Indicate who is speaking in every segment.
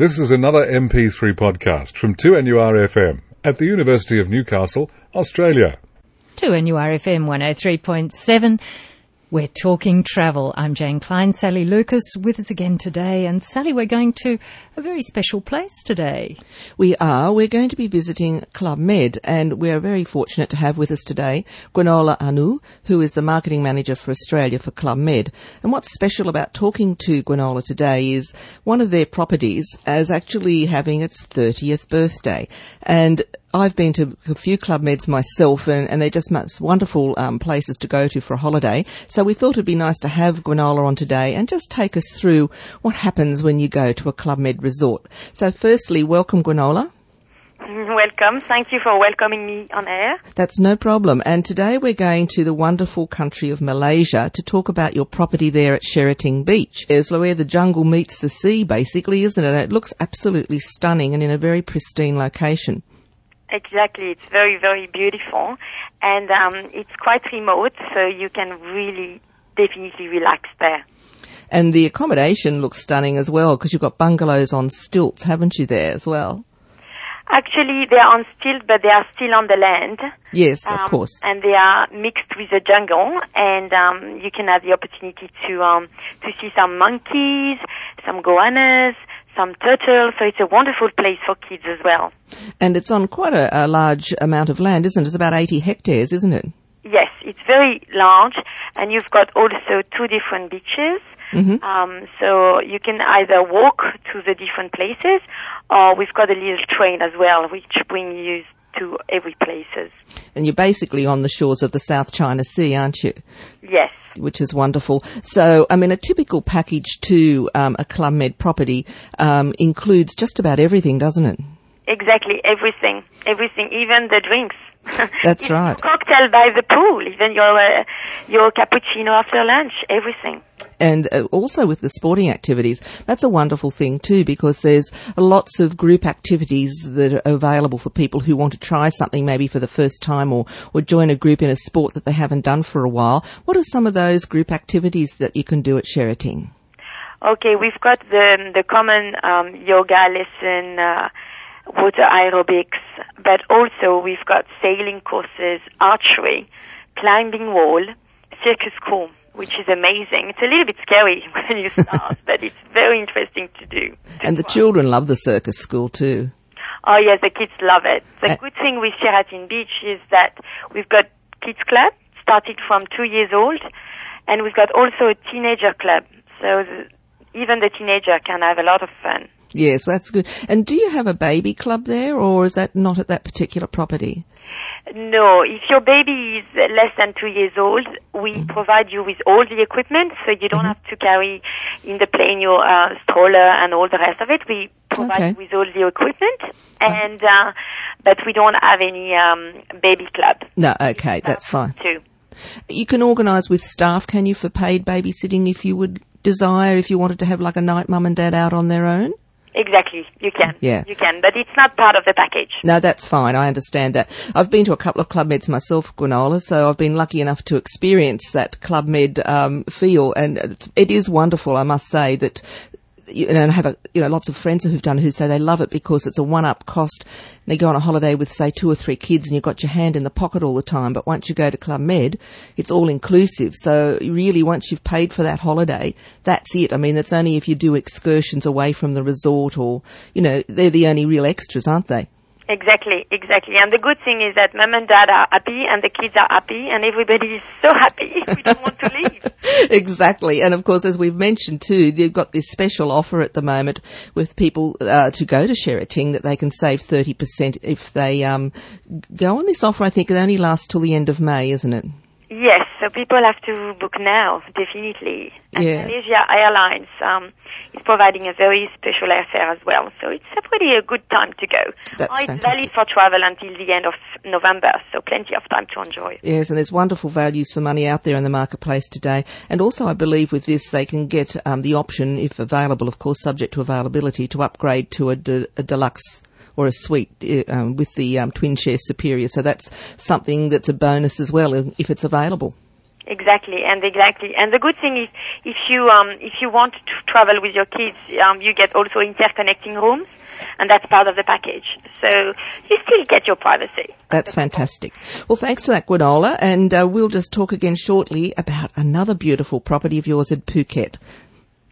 Speaker 1: This is another MP3 podcast from 2NURFM at the University of Newcastle, Australia.
Speaker 2: 2NURFM 103.7. We're talking travel. I'm Jane Klein, Sally Lucas with us again today. And Sally, we're going to a very special place today.
Speaker 3: We are. We're going to be visiting Club Med and we're very fortunate to have with us today Gwenola Anu, who is the marketing manager for Australia for Club Med. And what's special about talking to Gwenola today is one of their properties is actually having its 30th birthday. And I've been to a few Club Meds myself, and, and they're just wonderful um, places to go to for a holiday. So we thought it'd be nice to have Gwenola on today and just take us through what happens when you go to a Club Med resort. So, firstly, welcome, Gwenola.
Speaker 4: Welcome. Thank you for welcoming me on air.
Speaker 3: That's no problem. And today we're going to the wonderful country of Malaysia to talk about your property there at Cherating Beach. It's where the jungle meets the sea, basically, isn't it? It looks absolutely stunning and in a very pristine location.
Speaker 4: Exactly. It's very, very beautiful. And um, it's quite remote, so you can really definitely relax there.
Speaker 3: And the accommodation looks stunning as well because you've got bungalows on stilts, haven't you, there as well?
Speaker 4: Actually, they are on stilts, but they are still on the land.
Speaker 3: Yes, um, of course.
Speaker 4: And they are mixed with the jungle, and um, you can have the opportunity to um, to see some monkeys, some goannas, some turtles, so it's a wonderful place for kids as well.
Speaker 3: And it's on quite a, a large amount of land, isn't it? It's about 80 hectares, isn't it?
Speaker 4: Yes, it's very large, and you've got also two different beaches. Mm-hmm. Um, so you can either walk to the different places, or we've got a little train as well, which brings you to every places.
Speaker 3: And you're basically on the shores of the South China Sea, aren't you?
Speaker 4: Yes.
Speaker 3: Which is wonderful. So, I mean, a typical package to um, a Club Med property um, includes just about everything, doesn't it?
Speaker 4: Exactly, everything, everything, even the drinks.
Speaker 3: That's right.
Speaker 4: Cocktail by the pool, even your uh, your cappuccino after lunch, everything.
Speaker 3: And uh, also with the sporting activities, that's a wonderful thing too, because there's lots of group activities that are available for people who want to try something maybe for the first time or, or join a group in a sport that they haven't done for a while. What are some of those group activities that you can do at Cherating?
Speaker 4: Okay, we've got the the common um, yoga lesson. Uh, water aerobics, but also we've got sailing courses, archery, climbing wall, circus school, which is amazing. It's a little bit scary when you start, but it's very interesting to do.
Speaker 3: And the children love the circus school too.
Speaker 4: Oh yes, the kids love it. The uh, good thing with Cherating Beach is that we've got kids club started from two years old, and we've got also a teenager club. So the, even the teenager can have a lot of fun.
Speaker 3: Yes, that's good. And do you have a baby club there, or is that not at that particular property?
Speaker 4: No, if your baby is less than two years old, we mm-hmm. provide you with all the equipment, so you don't mm-hmm. have to carry in the plane your uh, stroller and all the rest of it. We provide okay. you with all the equipment, and uh, but we don't have any um, baby club.
Speaker 3: No, okay, that's fine.
Speaker 4: Too.
Speaker 3: You can organise with staff, can you, for paid babysitting if you would desire, if you wanted to have like a night mum and dad out on their own?
Speaker 4: Exactly, you can.
Speaker 3: Yeah.
Speaker 4: You can, but it's not part of the package.
Speaker 3: No, that's fine. I understand that. I've been to a couple of Club Meds myself, Gwenola, so I've been lucky enough to experience that Club Med um, feel, and it is wonderful, I must say, that you know, and I have a, you know, lots of friends who've done it who say they love it because it's a one-up cost. They go on a holiday with, say, two or three kids and you've got your hand in the pocket all the time. But once you go to Club Med, it's all inclusive. So really, once you've paid for that holiday, that's it. I mean, it's only if you do excursions away from the resort or, you know, they're the only real extras, aren't they?
Speaker 4: Exactly, exactly. And the good thing is that mom and dad are happy and the kids are happy and everybody is so happy. we don't want to leave.
Speaker 3: exactly. And of course, as we've mentioned too, they've got this special offer at the moment with people uh, to go to Cherating that they can save 30% if they um, go on this offer. I think it only lasts till the end of May, isn't it?
Speaker 4: Yes, so people have to book now, definitely. And
Speaker 3: yeah.
Speaker 4: Malaysia Airlines um, is providing a very special airfare as well, so it's a pretty a good time to go.
Speaker 3: That's
Speaker 4: oh, it's valid for travel until the end of November, so plenty of time to enjoy.
Speaker 3: Yes, and there's wonderful values for money out there in the marketplace today. And also, I believe with this, they can get um, the option, if available, of course, subject to availability, to upgrade to a, de- a deluxe or a suite uh, um, with the um, twin share superior. So that's something that's a bonus as well if it's available.
Speaker 4: Exactly, and exactly, and the good thing is if you um, if you want to travel with your kids, um, you get also interconnecting rooms, and that's part of the package. So you still get your privacy.
Speaker 3: That's fantastic. Well, thanks for that, Gwenola, and uh, we'll just talk again shortly about another beautiful property of yours at Phuket.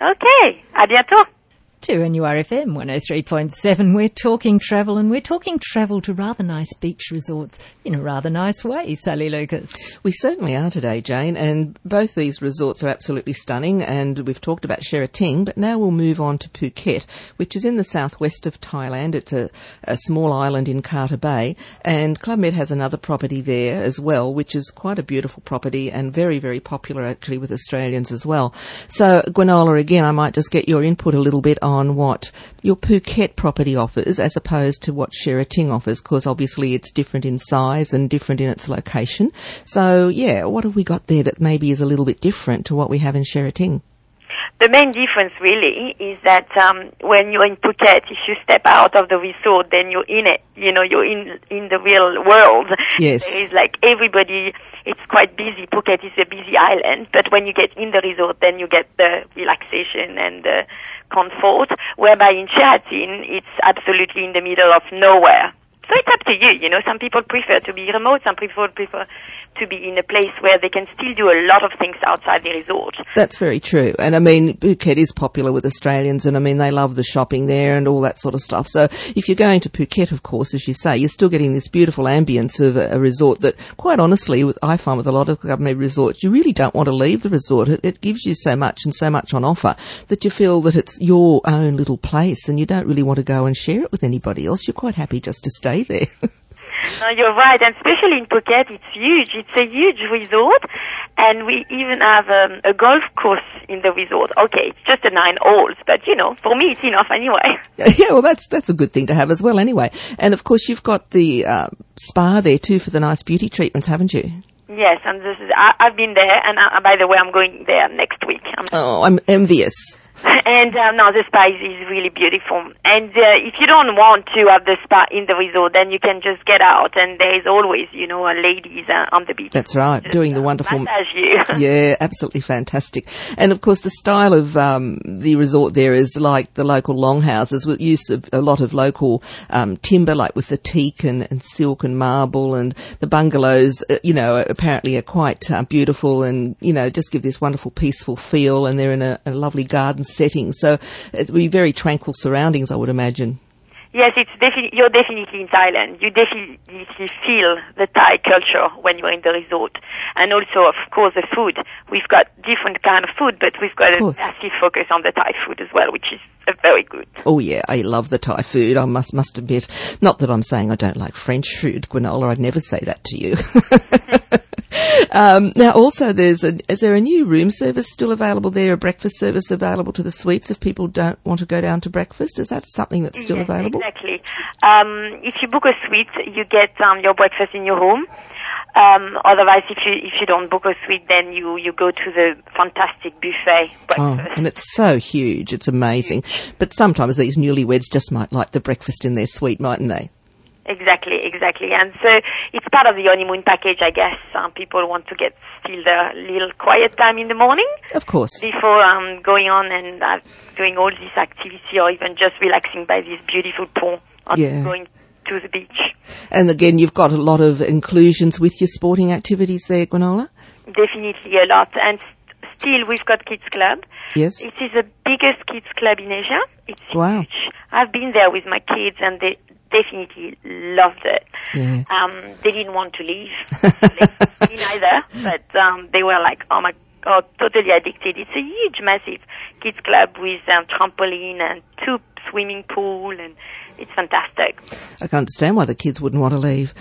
Speaker 4: Okay, à bientôt.
Speaker 2: 2NURFM 103.7, we're talking travel and we're talking travel to rather nice beach resorts in a rather nice way, Sally Lucas.
Speaker 3: We certainly are today, Jane, and both these resorts are absolutely stunning and we've talked about Cherating, but now we'll move on to Phuket, which is in the southwest of Thailand. It's a, a small island in Kata Bay and Club Med has another property there as well, which is quite a beautiful property and very, very popular actually with Australians as well. So, Gwenola, again, I might just get your input a little bit on what your Phuket property offers as opposed to what Cherating offers, because obviously it's different in size and different in its location. So yeah, what have we got there that maybe is a little bit different to what we have in Cherating?
Speaker 4: The main difference really is that um, when you're in Phuket, if you step out of the resort, then you're in it. You know, you're in in the real world.
Speaker 3: Yes.
Speaker 4: Is like everybody. It's quite busy. Phuket is a busy island, but when you get in the resort, then you get the relaxation and the comfort. Whereby in Cherating, it's absolutely in the middle of nowhere. So it's up to you. You know, some people prefer to be remote. Some people prefer to be in a place where they can still do a lot of things outside the resort.
Speaker 3: That's very true. And I mean, Phuket is popular with Australians and I mean, they love the shopping there and all that sort of stuff. So if you're going to Phuket, of course, as you say, you're still getting this beautiful ambience of a, a resort that quite honestly, I find with a lot of government resorts, you really don't want to leave the resort. It, it gives you so much and so much on offer that you feel that it's your own little place and you don't really want to go and share it with anybody else. You're quite happy just to stay
Speaker 4: No, you're right, and especially in Phuket, it's huge. It's a huge resort, and we even have um, a golf course in the resort. Okay, it's just a nine holes, but you know, for me, it's enough anyway.
Speaker 3: yeah, well, that's that's a good thing to have as well, anyway. And of course, you've got the uh, spa there too for the nice beauty treatments, haven't you?
Speaker 4: Yes, and this is I, I've been there, and uh, by the way, I'm going there next week. I'm
Speaker 3: Oh, I'm envious.
Speaker 4: and um, no, the spa is, is really beautiful. And uh, if you don't want to have the spa in the resort, then you can just get out, and there is always, you know, uh, ladies uh, on the beach.
Speaker 3: That's right,
Speaker 4: Just,
Speaker 3: doing the
Speaker 4: uh,
Speaker 3: wonderful. Yeah, absolutely fantastic. And of course, the style of um, the resort there is like the local longhouses with use of a lot of local um, timber, like with the teak and, and silk and marble, and the bungalows. Uh, you know, apparently are quite uh, beautiful, and you know, just give this wonderful peaceful feel. And they're in a, a lovely garden setting, so it would be very tranquil surroundings, I would imagine.
Speaker 4: Yes, it's definitely you're definitely in Thailand. You definitely feel the Thai culture when you're in the resort, and also, of course, the food. We've got different kind of food, but we've got a massive focus on the Thai food as well, which is very good.
Speaker 3: Oh yeah, I love the Thai food. I must must admit, not that I'm saying I don't like French food, Gwenola. I'd never say that to you. um, now, also, there's a, is there a new room service still available there? A breakfast service available to the suites if people don't want to go down to breakfast? Is that something that's still
Speaker 4: Yes,
Speaker 3: available?
Speaker 4: Exactly. Um, if you book a suite, you get um, your breakfast in your home. Um, otherwise, if you if you don't book a suite, then you you go to the fantastic buffet
Speaker 3: Oh,
Speaker 4: breakfast.
Speaker 3: and it's so huge. It's amazing. But sometimes these newlyweds just might like the breakfast in their suite, mightn't they?
Speaker 4: Exactly, exactly. And so it's part of the honeymoon package, I guess. Um, people want to get still the little quiet time in the morning
Speaker 3: Of course.
Speaker 4: before um, going on and uh, doing all this activity or even just relaxing by this beautiful pool or
Speaker 3: Yeah.
Speaker 4: going to the beach.
Speaker 3: And again, you've got a lot of inclusions with your sporting activities there, Gwenola?
Speaker 4: Definitely a lot. And st- still, we've got Kids Club.
Speaker 3: Yes?
Speaker 4: It is the biggest kids club in Asia. It's
Speaker 3: Wow.
Speaker 4: huge. I've been there with my kids and they definitely loved it.
Speaker 3: Yeah.
Speaker 4: Um, they didn't want to leave. Me neither, but um, they were like, oh my god, totally addicted. It's a huge, massive kids club with um, trampoline and two swimming pool and it's fantastic.
Speaker 3: I can understand why the kids wouldn't want to leave.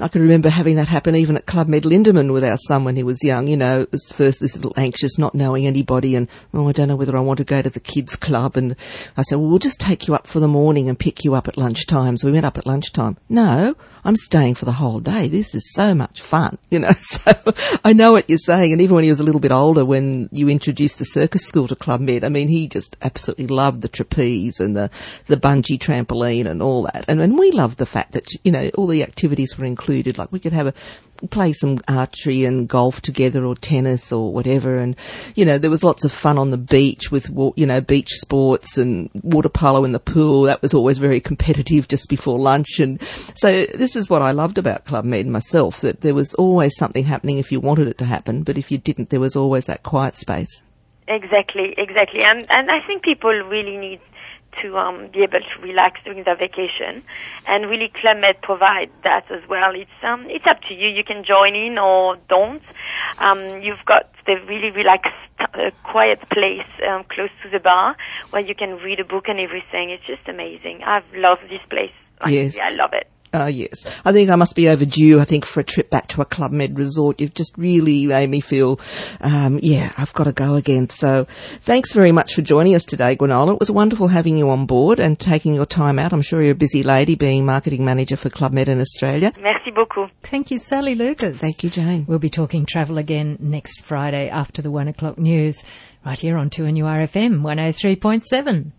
Speaker 3: I can remember having that happen even at Club Med Lindeman with our son when he was young. You know, it was first this little anxious, not knowing anybody, and oh, I don't know whether I want to go to the kids' club. And I said, well, we'll just take you up for the morning and pick you up at lunchtime. So we went up at lunchtime. No, I'm staying for the whole day. This is so much fun, you know. So I know what you're saying. And even when he was a little bit older, when you introduced the circus school to Club Med, I mean, he just absolutely loved the trapeze and the the bungee trampoline and all that. And and we loved the fact that you know all the activities were included. Like we could have a play some archery and golf together or tennis or whatever. And, you know, there was lots of fun on the beach with, you know, beach sports and water polo in the pool. That was always very competitive just before lunch. And so this is what I loved about Club Med myself, that there was always something happening if you wanted it to happen, but if you didn't, there was always that quiet space.
Speaker 4: Exactly, exactly. And, and I think people really need to um, be able to relax during their vacation, and really Club Med provide that as well. It's um, it's up to you. You can join in or don't. Um, you've got the really relaxed, uh, quiet place um, close to the bar where you can read a book and everything. It's just amazing. I've loved this place.
Speaker 3: Yes,
Speaker 4: I love it.
Speaker 3: Oh, yes. I think I must be overdue, I think, for a trip back to a Club Med resort. You've just really made me feel, um, yeah, I've got to go again. So thanks very much for joining us today, Gwenola. It was wonderful having you on board and taking your time out. I'm sure you're a busy lady being marketing manager for Club Med in Australia.
Speaker 4: Merci beaucoup.
Speaker 2: Thank you, Sally Lucas.
Speaker 3: Thank you, Jane.
Speaker 2: We'll be talking travel again next Friday after the one o'clock news, right here on 2NURFM 103.7.